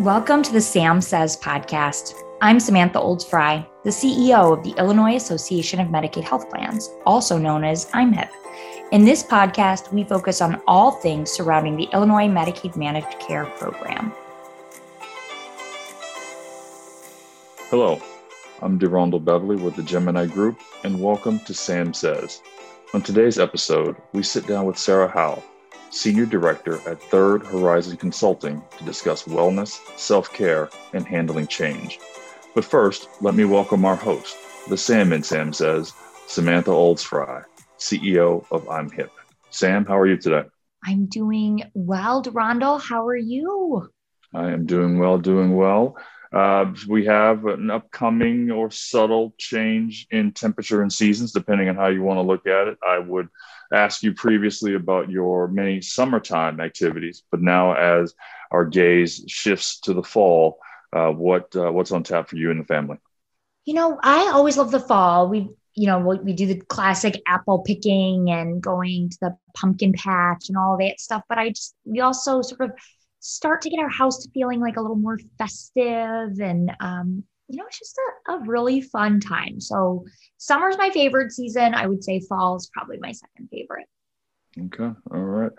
Welcome to the Sam Says podcast. I'm Samantha Olds Frey, the CEO of the Illinois Association of Medicaid Health Plans, also known as IMHIP. In this podcast, we focus on all things surrounding the Illinois Medicaid Managed Care Program. Hello, I'm DeRondell Beverly with the Gemini Group, and welcome to Sam Says. On today's episode, we sit down with Sarah Howe, Senior Director at Third Horizon Consulting, to discuss wellness, self care, and handling change. But first, let me welcome our host, the Sam In Sam says, Samantha Olds Frey, CEO of I'm Hip. Sam, how are you today? I'm doing well, Rondell. How are you? I am doing well, doing well. Uh, we have an upcoming or subtle change in temperature and seasons, depending on how you want to look at it. I would ask you previously about your many summertime activities, but now as our gaze shifts to the fall, uh, what uh, what's on tap for you and the family? You know, I always love the fall. We, you know, we, we do the classic apple picking and going to the pumpkin patch and all that stuff. But I just, we also sort of start to get our house to feeling like a little more festive and um, you know, it's just a, a really fun time. So summer's my favorite season. I would say fall is probably my second favorite. Okay. All right.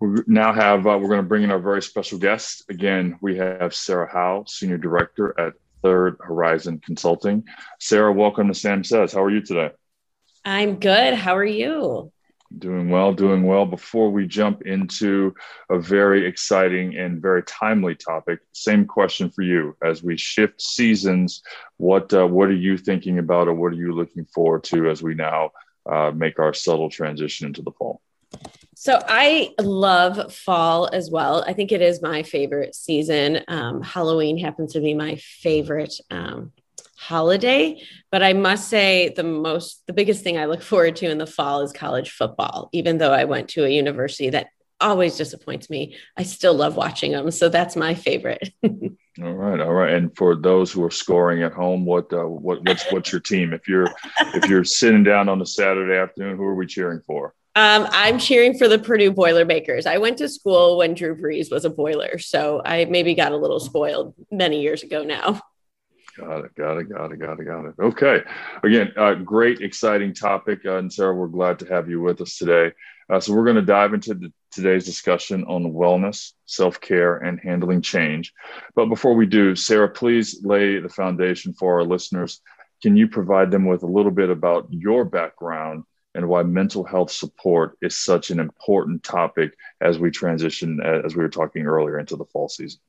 We now have, uh, we're going to bring in our very special guest. Again, we have Sarah Howe, Senior Director at Third Horizon Consulting. Sarah, welcome to Sam Says. How are you today? I'm good. How are you? Doing well, doing well. Before we jump into a very exciting and very timely topic, same question for you. As we shift seasons, what uh, what are you thinking about, or what are you looking forward to as we now uh, make our subtle transition into the fall? So I love fall as well. I think it is my favorite season. Um, Halloween happens to be my favorite um, holiday but i must say the most the biggest thing i look forward to in the fall is college football. Even though i went to a university that always disappoints me i still love watching them so that's my favorite. All right all right. And for those who are scoring at home what uh, what what's what's your team? If you're if you're sitting down on a saturday afternoon who are we cheering for? Um, I'm cheering for the Purdue Boilermakers. I went to school when Drew Brees was a boiler, so I maybe got a little spoiled many years ago now. Got it. Got it. Got it. Got it. Got it. Okay. Again, uh, great, exciting topic. Uh, and Sarah, we're glad to have you with us today. Uh, so, we're going to dive into the, today's discussion on wellness, self care, and handling change. But before we do, Sarah, please lay the foundation for our listeners. Can you provide them with a little bit about your background and why mental health support is such an important topic as we transition, uh, as we were talking earlier, into the fall season?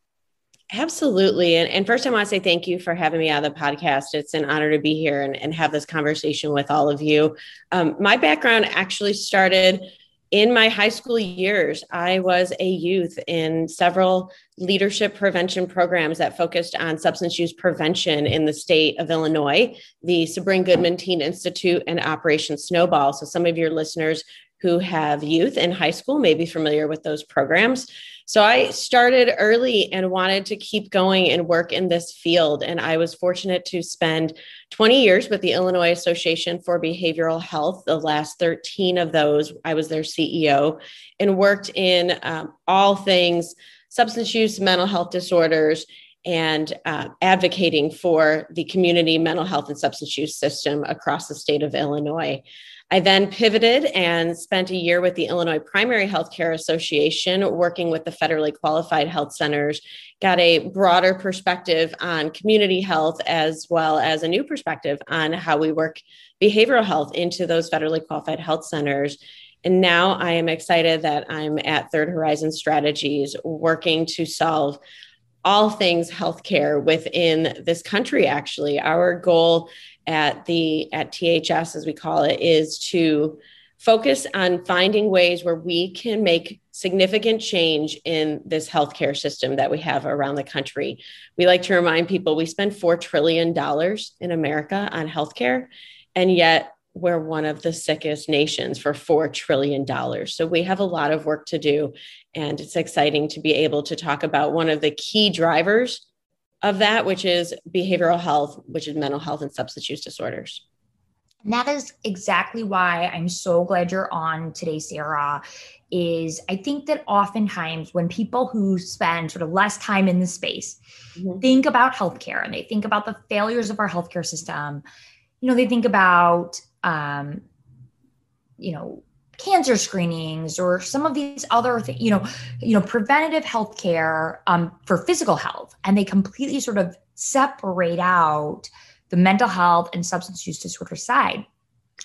Absolutely. And, and first, I want to say thank you for having me on the podcast. It's an honor to be here and, and have this conversation with all of you. Um, my background actually started in my high school years. I was a youth in several leadership prevention programs that focused on substance use prevention in the state of Illinois, the Sabrin Goodman Teen Institute and Operation Snowball. So, some of your listeners who have youth in high school may be familiar with those programs. So I started early and wanted to keep going and work in this field. And I was fortunate to spend 20 years with the Illinois Association for Behavioral Health. The last 13 of those, I was their CEO and worked in um, all things substance use, mental health disorders, and uh, advocating for the community mental health and substance use system across the state of Illinois. I then pivoted and spent a year with the Illinois Primary Healthcare Association, working with the federally qualified health centers, got a broader perspective on community health as well as a new perspective on how we work behavioral health into those federally qualified health centers. And now I am excited that I'm at Third Horizon Strategies, working to solve all things healthcare within this country actually our goal at the at THS as we call it is to focus on finding ways where we can make significant change in this healthcare system that we have around the country. We like to remind people we spend 4 trillion dollars in America on healthcare and yet we're one of the sickest nations for $4 trillion. So we have a lot of work to do. And it's exciting to be able to talk about one of the key drivers of that, which is behavioral health, which is mental health and substance use disorders. And that is exactly why I'm so glad you're on today, Sarah. Is I think that oftentimes when people who spend sort of less time in the space mm-hmm. think about healthcare and they think about the failures of our healthcare system, you know, they think about, um, you know, cancer screenings or some of these other things, you know, you know, preventative healthcare um, for physical health, and they completely sort of separate out the mental health and substance use disorder side.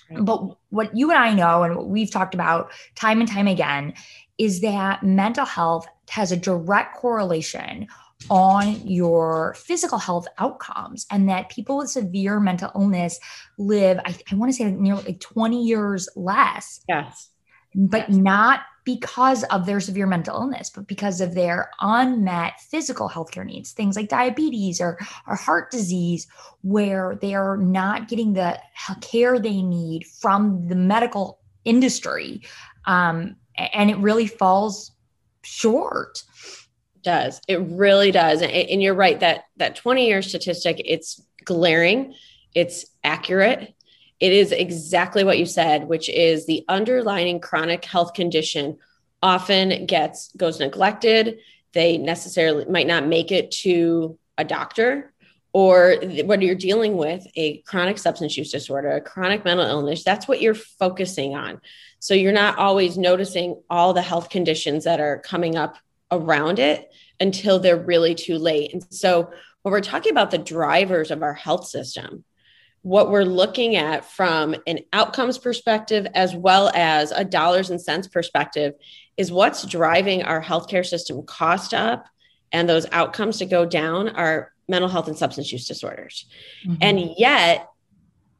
Right. But what you and I know, and what we've talked about time and time again, is that mental health has a direct correlation on your physical health outcomes and that people with severe mental illness live i, I want to say nearly like 20 years less. Yes. But yes. not because of their severe mental illness but because of their unmet physical healthcare needs things like diabetes or, or heart disease where they are not getting the care they need from the medical industry um, and it really falls short does. It really does. And, and you're right that that 20 year statistic, it's glaring, it's accurate. It is exactly what you said, which is the underlying chronic health condition often gets goes neglected. They necessarily might not make it to a doctor or when you're dealing with a chronic substance use disorder, a chronic mental illness, that's what you're focusing on. So you're not always noticing all the health conditions that are coming up around it until they're really too late. And so when we're talking about the drivers of our health system, what we're looking at from an outcomes perspective as well as a dollars and cents perspective is what's driving our healthcare system cost up and those outcomes to go down are mental health and substance use disorders. Mm-hmm. And yet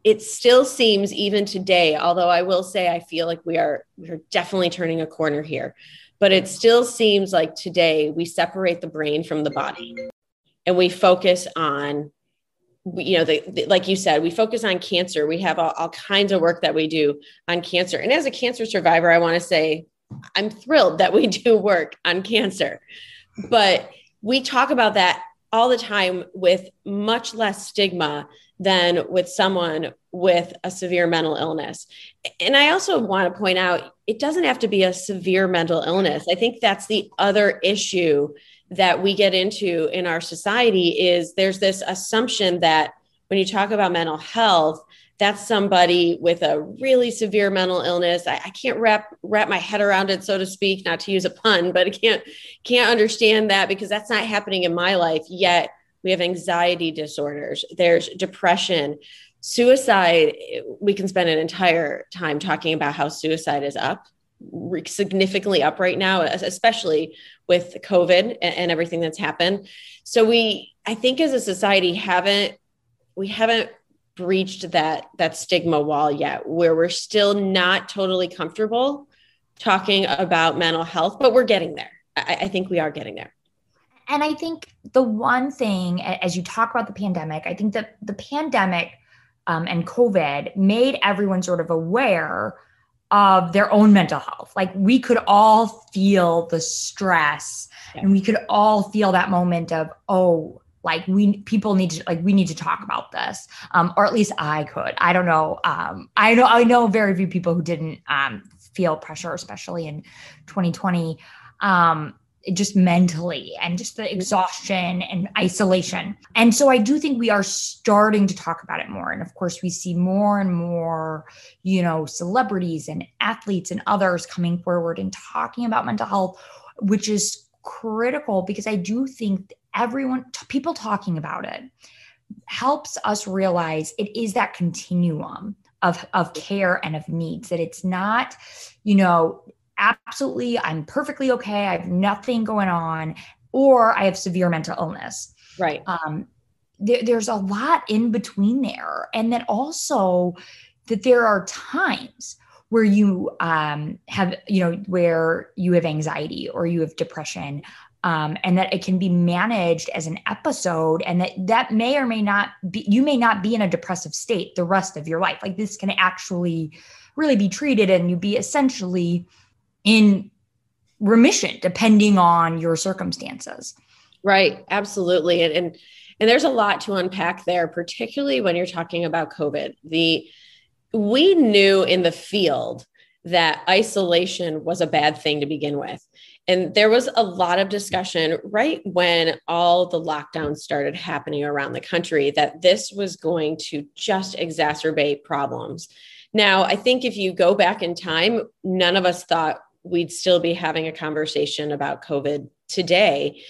it still seems even today although i will say i feel like we are we're definitely turning a corner here but it still seems like today we separate the brain from the body and we focus on you know the, the, like you said we focus on cancer. We have all, all kinds of work that we do on cancer. And as a cancer survivor i want to say i'm thrilled that we do work on cancer. But we talk about that all the time with much less stigma than with someone with a severe mental illness. And I also want to point out it doesn't have to be a severe mental illness. I think that's the other issue that we get into in our society is there's this assumption that when you talk about mental health, that's somebody with a really severe mental illness. I, I, can't wrap wrap my head around it, so to speak, not to use a pun, but I can't can't understand that because that's not happening in my life yet we have anxiety disorders, there's depression, suicide. We can spend an entire time talking about how suicide is up significantly up right now especially with covid and, everything that's happened. So we i think as a society haven't we haven't breached that that stigma wall yet where we're still not totally comfortable talking about mental health but we're getting there. I, I think we are getting there and I think the one thing, as you talk about the pandemic, I think that the pandemic um, and COVID made everyone sort of aware of their own mental health. Like we could all feel the stress yeah. and we could all feel that moment of, oh, like we people need to like we need to talk about this um, or at least i could i don't know um, i know i know very few people who didn't um, feel pressure especially in 2020 um, just mentally and just the mm-hmm. exhaustion and isolation. And so I do think we are starting to talk about it more. And of course, we see more and more, you know, celebrities and athletes and others coming forward and talking about mental health, which is critical because I do think everyone, people talking about it helps us realize it is that continuum of, of care and of needs, that it's not, you know, absolutely, I'm perfectly okay. I have nothing going on, or I have severe mental illness. Right. Um, there, there's a lot in between there. And then also that there are times where you um, have, you know, where you have anxiety or you have depression. Um, and that it can be managed as an episode and that that may or may not be you may not be in a depressive state the rest of your life like this can actually really be treated and you be essentially in remission depending on your circumstances right absolutely and, and and there's a lot to unpack there particularly when you're talking about covid the we knew in the field that isolation was a bad thing to begin with. And there was a lot of discussion right when all the lockdowns started happening around the country that this was going to just exacerbate problems. Now, I think if you go back in time, none of us thought we'd still be having a conversation about COVID today.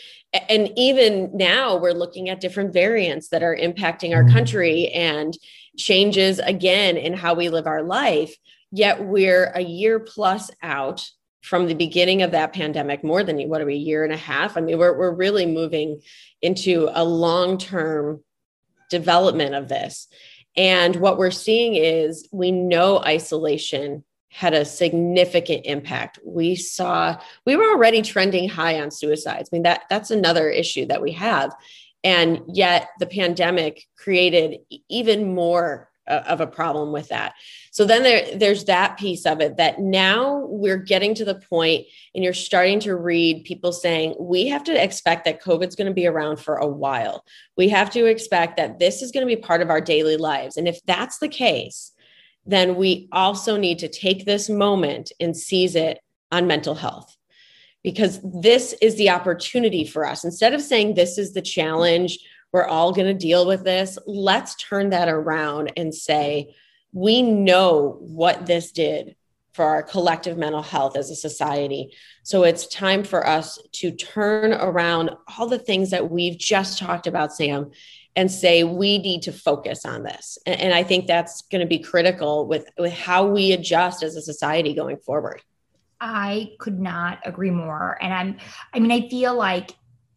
And even now, we're looking at different variants that are impacting our mm. country and changes again in how we live our life. Yet we're a year plus out from the beginning of that pandemic, more than what are we, a year and a half? I mean, we're, we're really moving into a long term development of this. And what we're seeing is we know isolation had a significant impact. We saw we were already trending high on suicides. I mean that that's another issue that we have. And yet the pandemic created even more of a problem with that. So then there, there's that piece of it that now we're getting to the point and you're starting to read people saying we have to expect that COVID's going to be around for a while. We have to expect that this is going to be part of our daily lives. And if that's the case, then we also need to take this moment and seize it on mental health because this is the opportunity for us. Instead of saying this is the challenge, we're all going to deal with this. Let's turn that around and say, we know what this did for our collective mental health as a society. So it's time for us to turn around all the things that we've just talked about, Sam, and say we need to focus on this. And, and I think that's going to be critical with, with how we adjust as a society going forward. I could not agree more. And I'm, I mean, I feel like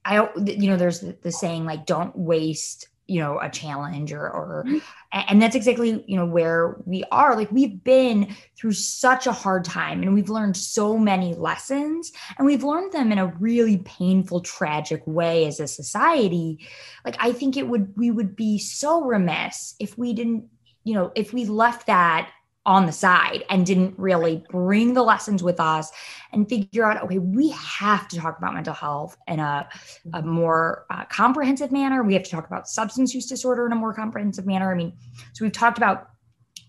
I, you know, there's the saying like, don't waste, you know, a challenge or, or, mm-hmm. and that's exactly, you know, where we are. Like we've been through such a hard time and we've learned so many lessons and we've learned them in a really painful, tragic way as a society. Like I think it would, we would be so remiss if we didn't, you know, if we left that on the side and didn't really bring the lessons with us and figure out okay we have to talk about mental health in a, a more uh, comprehensive manner. We have to talk about substance use disorder in a more comprehensive manner. I mean so we've talked about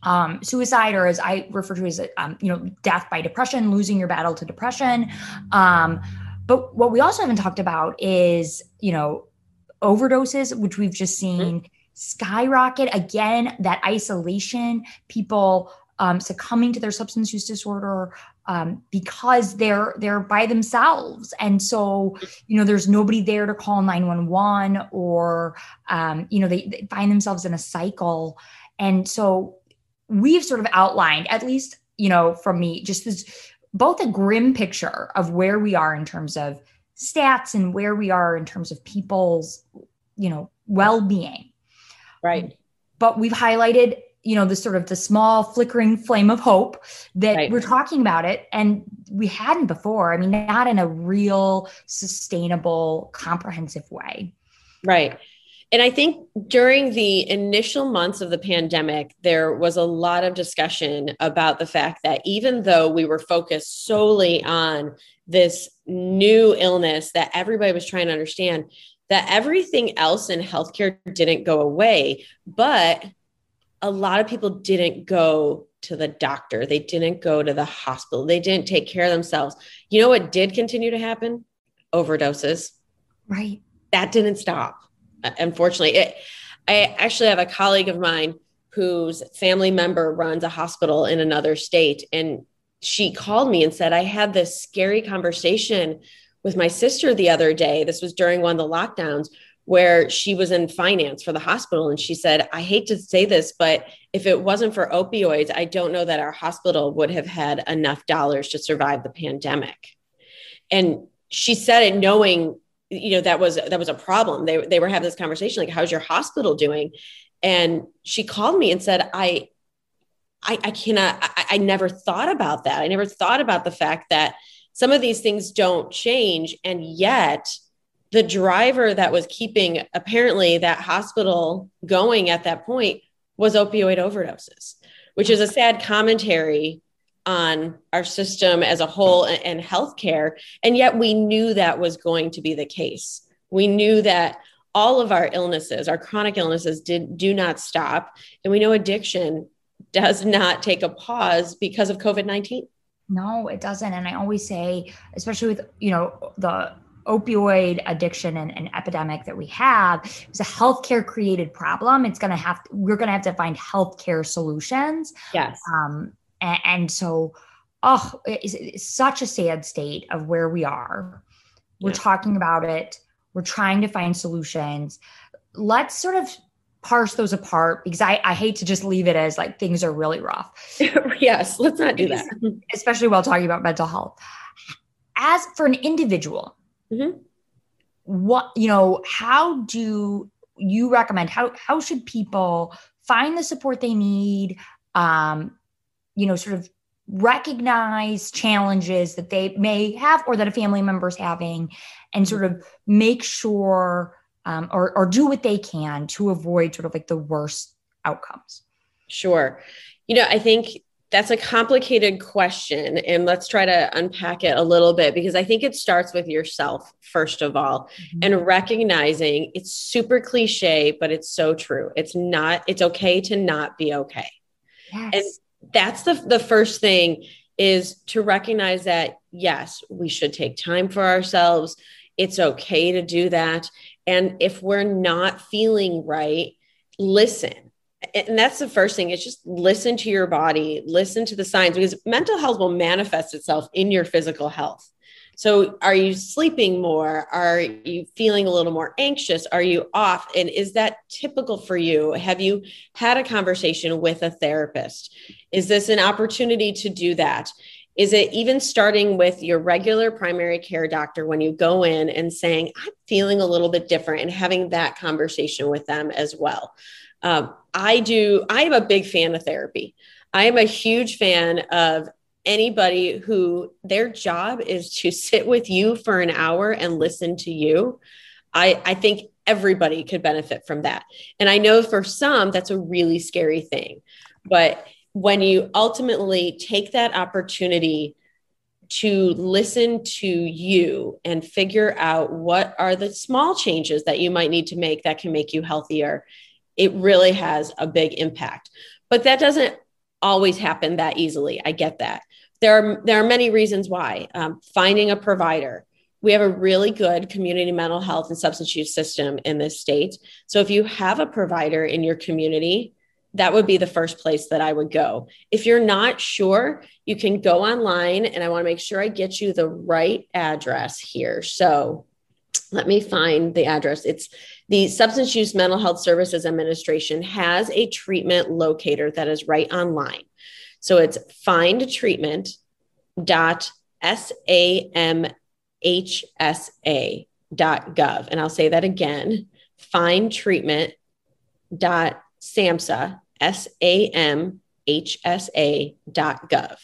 um, suicide or as i refer to as um, you know death by depression losing your battle to depression. Um, but what we also haven't talked about is you know overdoses which we've just mm-hmm. seen skyrocket. Again that isolation people um, succumbing to their substance use disorder um, because they're they're by themselves. And so you know there's nobody there to call 911 or um, you know they, they find themselves in a cycle. And so we've sort of outlined at least you know from me just this both a grim picture of where we are in terms of stats and where we are in terms of people's you know well-being. Right. But we've highlighted you know the sort of the small flickering flame of hope that right. we're talking about it and we hadn't before. I mean not in a real sustainable comprehensive way. Right. And i think during the initial months of the pandemic there was a lot of discussion about the fact that even though we were focused solely on this new illness that everybody was trying to understand that everything else in healthcare didn't go away. But a lot of people didn't go to the doctor. They didn't go to the hospital. They didn't take care of themselves. You know what did continue to happen? Overdoses. Right. That didn't stop. Uh, unfortunately, it, I actually have a colleague of mine whose family member runs a hospital in another state. And she called me and said, I had this scary conversation with my sister the other day. This was during one of the lockdowns where she was in finance for the hospital. And she said, I hate to say this, but if it wasn't for opioids, I don't know that our hospital would have had enough dollars to survive the pandemic. And she said it knowing, you know, that was that was a problem. They, they were having this conversation, like, how's your hospital doing? And she called me and said, I I, I cannot, I, I never thought about that. I never thought about the fact that some of these things don't change. And yet the driver that was keeping apparently that hospital going at that point was opioid overdoses, which is a sad commentary on our system as a whole and, and healthcare. And yet we knew that was going to be the case. We knew that all of our illnesses, our chronic illnesses, did do not stop. And we know addiction does not take a pause because of COVID 19. No, it doesn't. And I always say, especially with, you know, the opioid addiction and, and epidemic that we have it's a healthcare created problem. It's going to have, we're going to have to find healthcare solutions. Yes. Um, and, and so, oh, it's, it's, such a sad state of where we are. We're yeah. talking about it. We're trying to find solutions. Let's sort of parse those apart because I, I hate to just leave it as like things are really rough. yes, let's not do that. Especially while talking about mental health. As for an individual, mm-hmm. what you know, how do you recommend how how should people find the support they need? Um, you know, sort of recognize challenges that they may have or that a family member is having and sort of make sure um, or, or do what they can to avoid sort of like the worst outcomes? Sure. You know, I think that's a complicated question. And let's try to unpack it a little bit because I think it starts with yourself, first of all, mm-hmm. and recognizing it's super cliche, but it's so true. It's not, it's okay to not be okay. Yes. And that's the, the first thing is to recognize that, yes, we should take time for ourselves. It's okay to do that. And if we're not feeling right, listen. And that's the first thing is just listen to your body, listen to the signs because mental health will manifest itself in your physical health. So, are you sleeping more? Are you feeling a little more anxious? Are you off? And is that typical for you? Have you had a conversation with a therapist? Is this an opportunity to do that? Is it even starting with your regular primary care doctor when you go in and saying, I'm feeling a little bit different and having that conversation with them as well? Um, I do, I am a big fan of therapy. I am a huge fan of anybody who their job is to sit with you for an hour and listen to you. I, I think everybody could benefit from that. And I know for some, that's a really scary thing. But when you ultimately take that opportunity to listen to you and figure out what are the small changes that you might need to make that can make you healthier, it really has a big impact. But that doesn't always happen that easily. I get that. There are there are many reasons why. Um, finding a provider. We have a really good community mental health and substance use system in this state. So if you have a provider in your community, that would be the first place that I would go. If you're not sure, you can go online and I want to make sure I get you the right address here. So let me find the address. It's the Substance Use Mental Health Services Administration has a treatment locator that is right online. So it's findtreatment.samhsa.gov. And I'll say that again findtreatment.samhsa SAMHSA, S A M H S A. So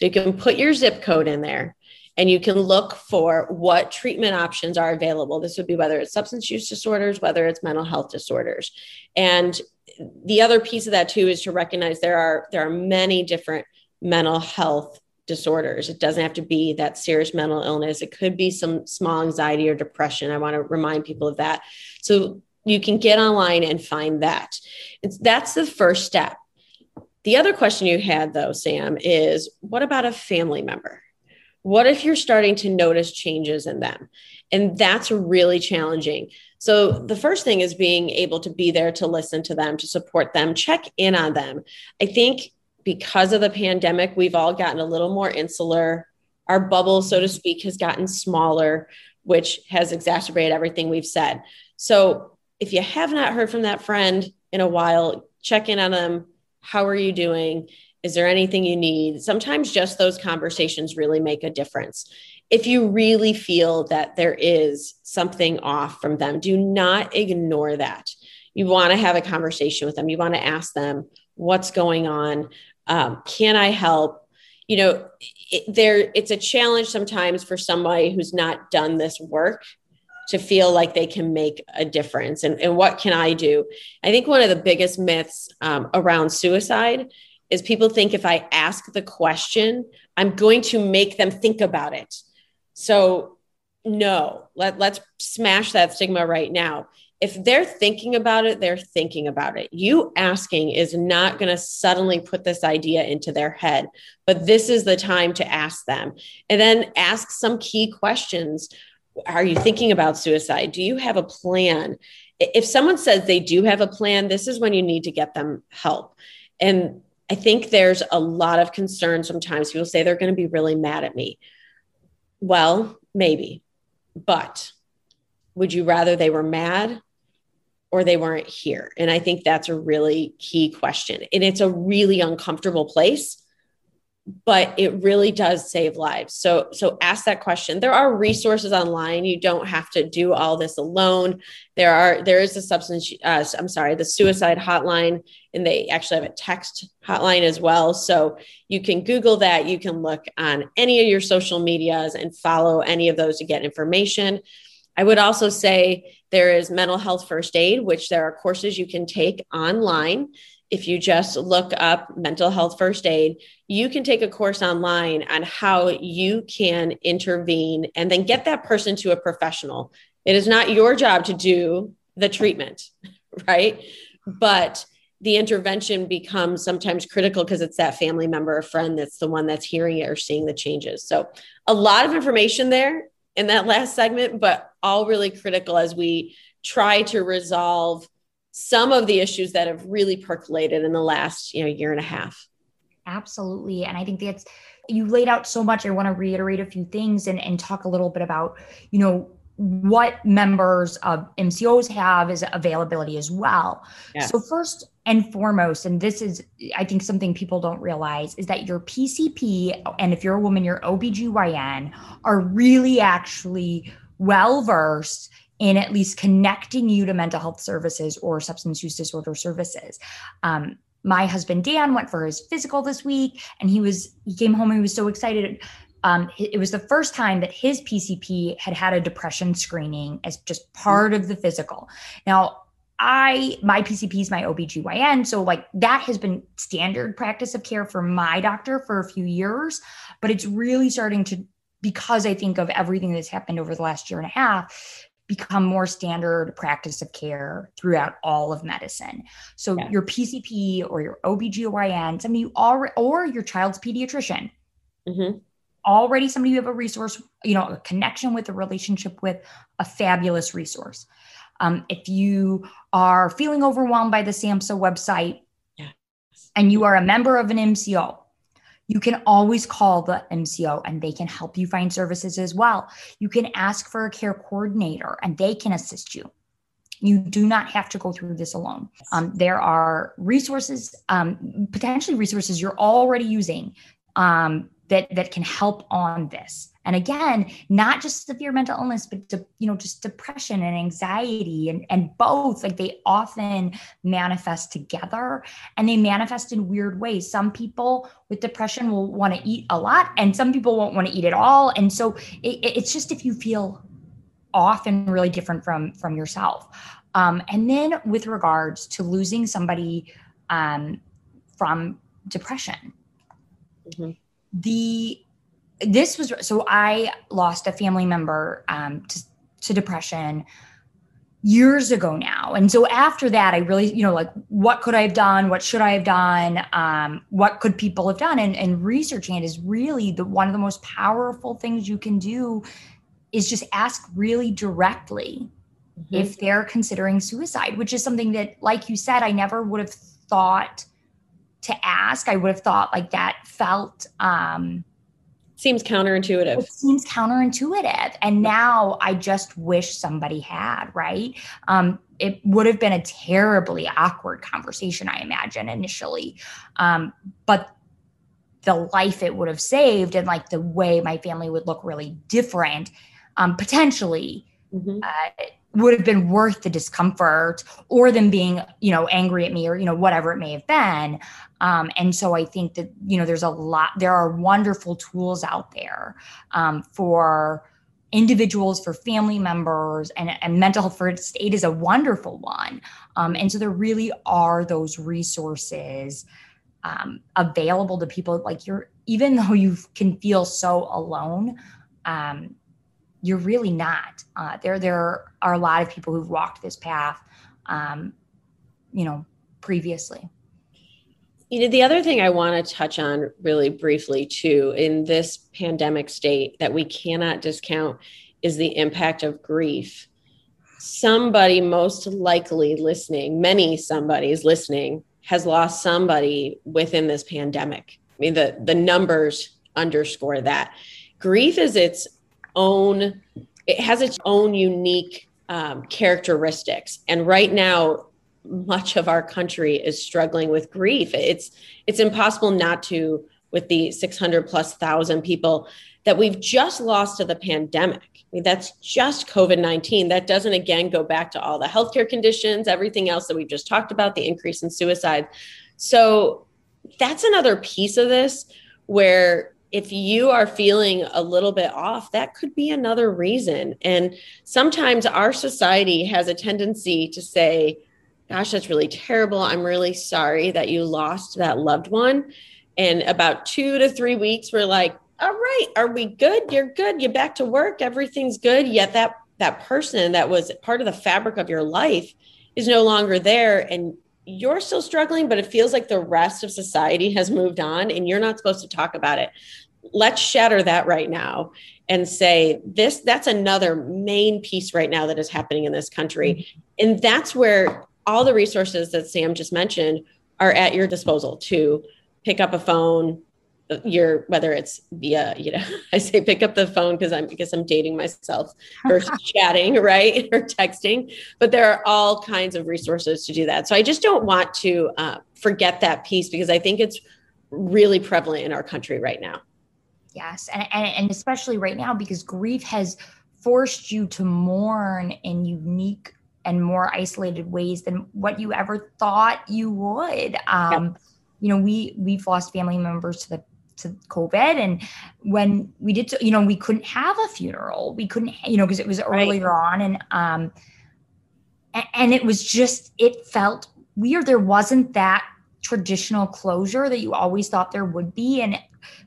you can put your zip code in there and you can look for what treatment options are available. This would be whether it's substance use disorders, whether it's mental health disorders. And the other piece of that too is to recognize there are there are many different mental health disorders. It doesn't have to be that serious mental illness. It could be some small anxiety or depression. I want to remind people of that. So you can get online and find that. It's, that's the first step. The other question you had, though, Sam, is what about a family member? What if you're starting to notice changes in them? And that's really challenging. So, the first thing is being able to be there to listen to them, to support them, check in on them. I think because of the pandemic, we've all gotten a little more insular. Our bubble, so to speak, has gotten smaller, which has exacerbated everything we've said. So, if you have not heard from that friend in a while, check in on them. How are you doing? Is there anything you need? Sometimes just those conversations really make a difference. If you really feel that there is something off from them, do not ignore that. You want to have a conversation with them. You want to ask them what's going on. Um, can I help? You know, it, there it's a challenge sometimes for somebody who's not done this work to feel like they can make a difference and, and what can i do i think one of the biggest myths um, around suicide is people think if i ask the question i'm going to make them think about it so no let, let's smash that stigma right now if they're thinking about it, they're thinking about it. You asking is not going to suddenly put this idea into their head, but this is the time to ask them. And then ask some key questions. Are you thinking about suicide? Do you have a plan? If someone says they do have a plan, this is when you need to get them help. And I think there's a lot of concern sometimes. People say they're going to be really mad at me. Well, maybe, but would you rather they were mad or they weren't here? And I think that's a really key question. And it's a really uncomfortable place but it really does save lives. So so ask that question. There are resources online. You don't have to do all this alone. There are there is a substance uh, i'm sorry the suicide hotline and they actually have a text hotline as well. So you can google that. You can look on any of your social medias and follow any of those to get information. I would also say there is mental health first aid which there are courses you can take online if you just look up mental health first aid, you can take a course online on how you can intervene and then get that person to a professional. It is not your job to do the treatment, right? But the intervention becomes sometimes critical because it's that family member or friend that's the one that's hearing it or seeing the changes. So, a lot of information there in that last segment, but all really critical as we try to resolve some of the issues that have really percolated in the last you know year and a half. Absolutely. And i think that's you laid out so much. I want to reiterate a few things and, and talk a little bit about you know what members of mcos have is availability as well. Yes. so first and foremost and this is i think something people don't realize is that your pcp and if you're a woman your obgyn are really actually well versed in at least connecting you to mental health services or substance use disorder services. Um, my husband Dan went for his physical this week, and he was he came home and he was so excited. Um, it was the first time that his PCP had had a depression screening as just part of the physical. Now, I my PCP is my OBGYN, so like that has been standard practice of care for my doctor for a few years, but it's really starting to because I think of everything that's happened over the last year and a half become more standard practice of care throughout all of medicine. So yeah. your PCP or your OBGYN, somebody you already, or your child's pediatrician, mm-hmm. already somebody you have a resource, you know, a connection with, a relationship with, a fabulous resource. Um, if you are feeling overwhelmed by the SAMHSA website yes. and you are a member of an MCO, you can always call the MCO and they can help you find services as well. You can ask for a care coordinator and they can assist you. You do not have to go through this alone. Um, there are resources, um, potentially resources you're already using um, that that can help on this and again not just severe mental illness but de- you know just depression and anxiety and, and both like they often manifest together and they manifest in weird ways. Some people with depression will want to eat a lot and some people won't want to eat at all. And so it, it's just if you feel off and really different from from yourself. Um, and then with regards to losing somebody um, from depression mm-hmm. the this was so I lost a family member um, to, to depression years ago now. And so after that, I really, you know, like what could I have done? What should I have done? Um, what could people have done? And, and researching it is really the one of the most powerful things you can do is just ask really directly mm-hmm. if they're considering suicide, which is something that, like you said, I never would have thought to ask. I would have thought like that felt um seems counterintuitive. It seems counterintuitive. And now I just wish somebody had, right? Um, it would have been a terribly awkward conversation, I imagine, initially. Um, but the life it would have saved and like the way my family would look really different, um, potentially. Mm-hmm. Uh, would have been worth the discomfort or them being you know angry at me or you know whatever it may have been. Um, and so i think that you know there's a lot there are wonderful tools out there um, for individuals for family members and, and mental health first aid is a wonderful one. Um, and so there really are those resources um, available to people like you're even though you can feel so alone um, you're really not. Uh, there, there are a lot of people who've walked this path, um, you know, previously. You know, the other thing I want to touch on really briefly too, in this pandemic state that we cannot discount is the impact of grief. Somebody, most likely listening, many somebody's listening, has lost somebody within this pandemic. I mean, the, the numbers underscore that. Grief is its own, it has its own unique um, characteristics. And right now, much of our country is struggling with grief. It's it's impossible not to with the 600 plus thousand people that we've just lost to the pandemic. I mean, that's just COVID 19. That doesn't again go back to all the healthcare conditions, everything else that we've just talked about, the increase in suicide. So that's another piece of this where if you are feeling a little bit off, that could be another reason. And sometimes our society has a tendency to say, Gosh, that's really terrible. I'm really sorry that you lost that loved one. And about two to three weeks, we're like, All right, are we good? You're good. You're back to work. Everything's good. Yet that that person that was part of the fabric of your life is no longer there. And you're still struggling, but it feels like the rest of society has moved on and you're not supposed to talk about it. Let's shatter that right now and say this that's another main piece right now that is happening in this country. And that's where all the resources that Sam just mentioned are at your disposal to pick up a phone, your whether it's via you know i say pick up the phone because i'm because i'm dating myself versus chatting right or texting but there are all kinds of resources to do that so i just don't want to uh, forget that piece because i think it's really prevalent in our country right now yes and, and, and especially right now because grief has forced you to mourn in unique and more isolated ways than what you ever thought you would um, yep. you know we we've lost family members to the to COVID. And when we did, you know, we couldn't have a funeral. We couldn't, you know, because it was earlier right. on, and um, and it was just it felt weird. There wasn't that traditional closure that you always thought there would be, and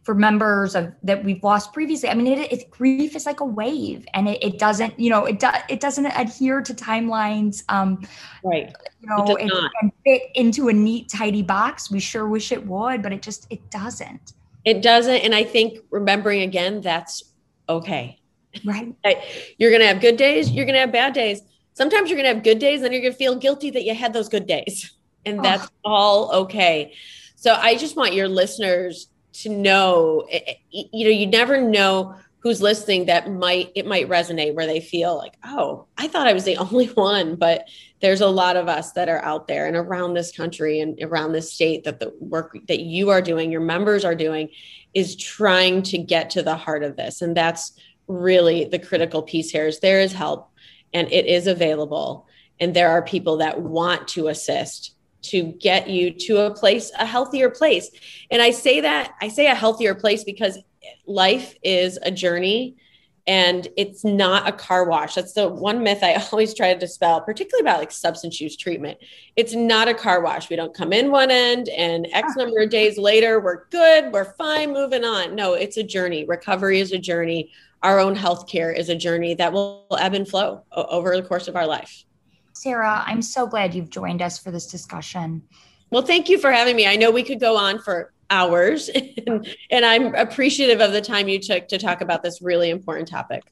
for members of that we've lost previously. I mean, it, it grief is like a wave, and it, it doesn't, you know, it does it doesn't adhere to timelines. Um, right. You know, it, it can fit into a neat, tidy box. We sure wish it would, but it just it doesn't. It doesn't. And I think remembering again, that's okay. Right. you're going to have good days. You're going to have bad days. Sometimes you're going to have good days, and you're going to feel guilty that you had those good days. And that's oh. all okay. So I just want your listeners to know, eh, eh, you know, you never know who's listening that might it might resonate where they feel like oh i thought i was the only one but there's a lot of us that are out there and around this country and around this state that the work that you are doing your members are doing is trying to get to the heart of this. And that's really the critical piece here is there is help and it is available and there are people that want to assist to get you to a place a healthier place and i say that i say a healthier place because life is a journey and it's not a car wash. That's the one myth I always try to dispel, particularly about like substance use treatment. It's not a car wash. We don't come in one end and X ah. number of days later, we're good, we're fine, moving on. No, it's a journey. Recovery is a journey. Our own healthcare is a journey that will ebb and flow over the course of our life. Sarah, I'm so glad you've joined us for this discussion. Well, thank you for having me. I know we could go on for hours. and, and I'm appreciative of the time you took to talk about this really important topic.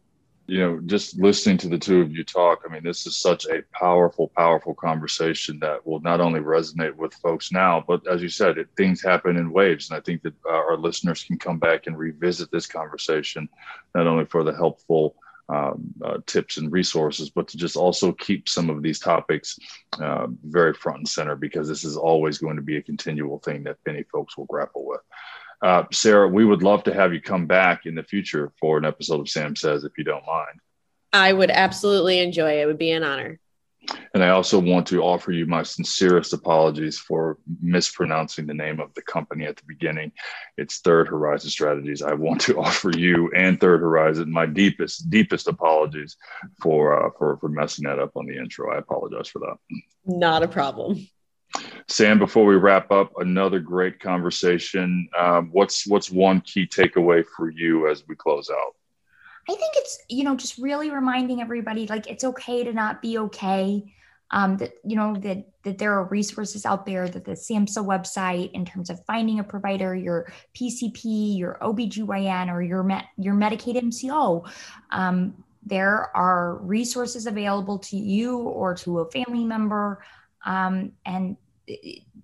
You know, just listening to the two of you talk, I mean, this is such a powerful, powerful conversation that will not only resonate with folks now, but as you said, it, things happen in waves. And I think that uh, our listeners can come back and revisit this conversation, not only for the helpful um, uh, tips and resources, but to just also keep some of these topics uh, very front and center because this is always going to be a continual thing that many folks will grapple with. Uh, Sarah, we would love to have you come back in the future for an episode of Sam Says, if you don't mind. I would absolutely enjoy it. It would be an honor. And I also want to offer you my sincerest apologies for mispronouncing the name of the company at the beginning. It's Third Horizon Strategies. I want to offer you and Third Horizon my deepest, deepest apologies for uh, for for messing that up on the intro. I apologize for that. Not a problem. Sam, before we wrap up, another great conversation. Um, what's what's one key takeaway for you as we close out? I think it's, you know, just really reminding everybody like it's okay to not be okay. Um, that you know that that there are resources out there that the SAMHSA website in terms of finding a provider, your PCP, your OBGYN, or your Met, your Medicaid MCO. Um, there are resources available to you or to a family member. Um, and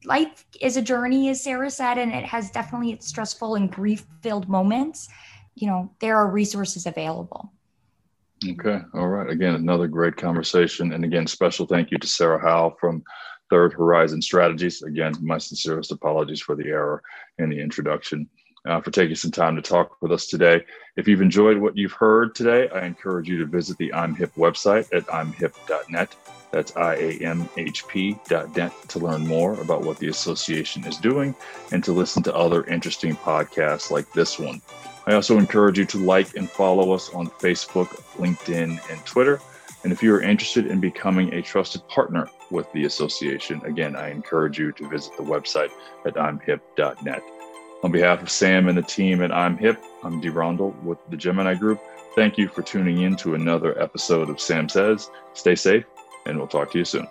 life is a journey, as Sarah said, and it has definitely its stressful and grief filled moments you know, there are resources available. Okay. All right. Again, another great conversation. And again, special thank you to Sarah Howell from Third Horizon Strategies. Again, my sincerest apologies for the error in the introduction. Uh, for taking some time to talk with us today. If you've enjoyed what you've heard today, I encourage you to visit the IAMHP website at iamhp.net. That's I-A-M-H-P.net to learn more about what the association is doing and to listen to other interesting podcasts like this one. I also encourage you to like and follow us on Facebook, LinkedIn, and Twitter. And if you are interested in becoming a trusted partner with the association, again, I encourage you to visit the website at iamhp.net. On behalf of Sam and the team at IAMHP, I'm Dee Rondel with the Gemini Group. Thank you for tuning in to another episode of Sam Says. Stay safe, and we'll talk to you soon.